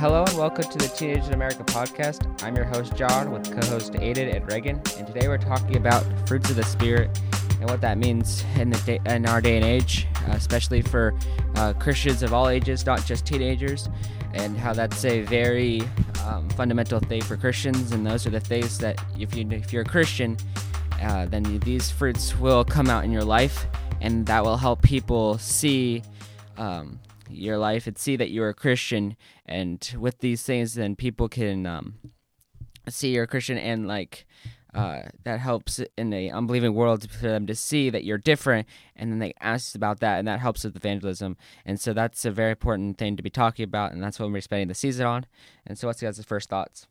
hello and welcome to the Teenage in America podcast. I'm your host, John, with co host Aiden and Reagan. And today we're talking about fruits of the Spirit and what that means in, the day, in our day and age, uh, especially for uh, Christians of all ages, not just teenagers, and how that's a very um, fundamental thing for Christians. And those are the things that, if, you, if you're a Christian, uh, then these fruits will come out in your life, and that will help people see. Um, your life and see that you're a Christian. And with these things, then people can um, see you're a Christian and like uh, that helps in the unbelieving world for them to see that you're different. And then they ask about that and that helps with evangelism. And so that's a very important thing to be talking about. And that's what we're spending the season on. And so what's your guys' first thoughts?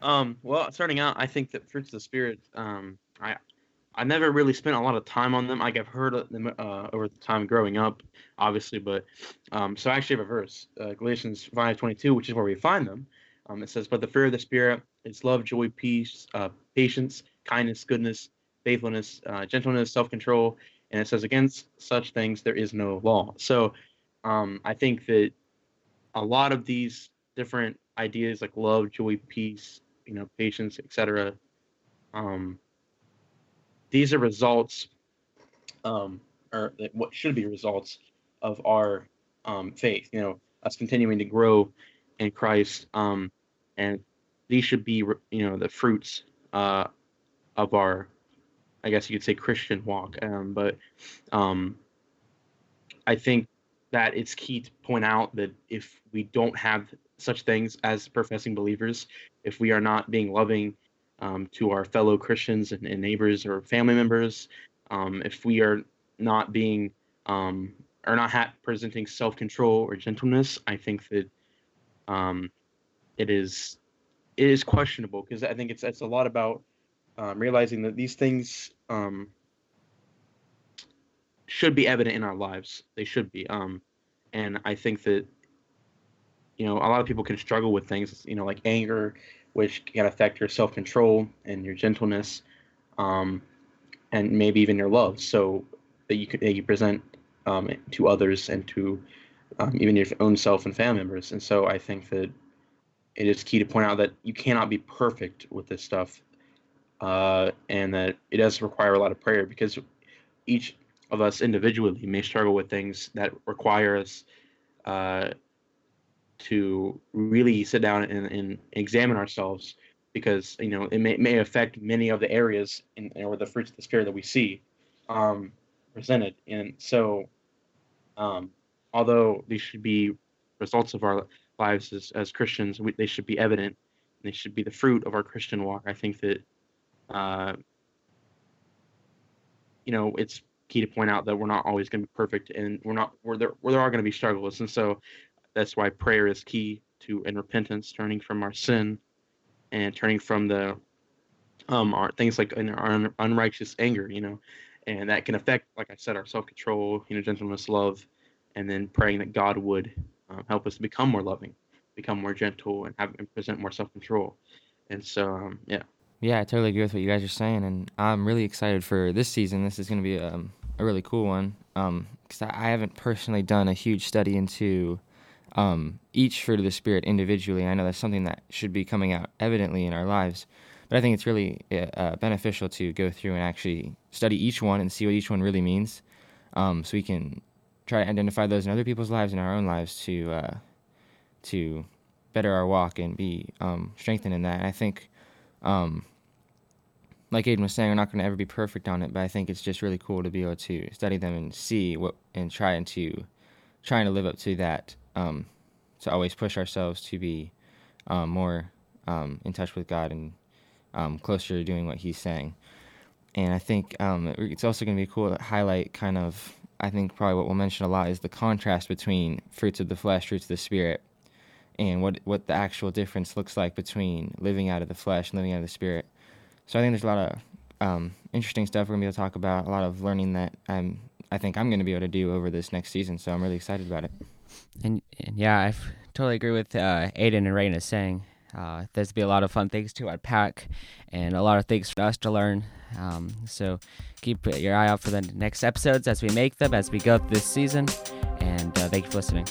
Um well starting out i think that fruits of the spirit um i I never really spent a lot of time on them. Like I've heard of them uh, over the time growing up, obviously, but um, so I actually have a verse, uh, Galatians five twenty two, which is where we find them. Um, it says, "But the fear of the Spirit is love, joy, peace, uh, patience, kindness, goodness, faithfulness, uh, gentleness, self control." And it says, "Against such things there is no law." So um, I think that a lot of these different ideas, like love, joy, peace, you know, patience, etc. these are results, um, or what should be results of our um, faith. You know, us continuing to grow in Christ, um, and these should be, you know, the fruits uh, of our, I guess you could say, Christian walk. Um, but um, I think that it's key to point out that if we don't have such things as professing believers, if we are not being loving um, to our fellow Christians and, and, neighbors or family members. Um, if we are not being um, are not ha- presenting self control or gentleness, I think that um, it is it is questionable because I think it's it's a lot about um, realizing that these things um, should be evident in our lives. They should be, and I think that you know a lot of people can struggle with things, you know, like anger which can affect your self control and your gentleness, um, and maybe even your love. So that you that you present um, to others and to um, even your own self and family members. And so I think that it is key to point out that you cannot be perfect with this stuff, uh, and that it does require a lot of prayer because each of us individually may struggle with things that require us uh, to really sit down and, and examine ourselves because you know it may, may affect many of the areas in, or the fruits of the spirit that we see um, presented. And so um, although these should be results of our lives as, as christians we, they should be evident. They should be the fruit of our christian walk. I think that uh, you know it's key to point out that we're not always going to be perfect and we're not we're there, where there are going to be struggles. And so that's why prayer is key to and repentance, turning from our sin and turning from the um our things like our un, unrighteous anger, you know, and that can affect, like I said, our self control, you know, gentleness, love, and then praying that God would um, help us to become more loving, become more gentle, and have and present more self control. And so, um, yeah. Yeah, I totally agree with what you guys are saying, and I'm really excited for this season. This is going to be a, um, a really cool one because um, I haven't personally done a huge study into um, each fruit of the Spirit individually. I know that's something that should be coming out evidently in our lives, but I think it's really uh, uh, beneficial to go through and actually study each one and see what each one really means, um, so we can try to identify those in other people's lives and our own lives to uh, to better our walk and be um, strengthened in that. And I think, um, like Aiden was saying, we're not going to ever be perfect on it, but I think it's just really cool to be able to study them and see what and try to trying to live up to that um, to always push ourselves to be um, more um, in touch with God and um, closer to doing what He's saying. And I think it's also going to be cool to highlight kind of, I think probably what we'll mention a lot is the contrast between fruits of the flesh, fruits of the spirit, and what, what the actual difference looks like between living out of the flesh and living out of the spirit. So I think there's a lot of um, interesting stuff we're going to be able to talk about, a lot of learning that I'm, I think I'm going to be able to do over this next season. So I'm really excited about it. And, and yeah, I totally agree with uh, Aiden and Reagan saying. Uh, there's be a lot of fun things to unpack and a lot of things for us to learn. Um, so keep your eye out for the next episodes as we make them, as we go through this season. And uh, thank you for listening.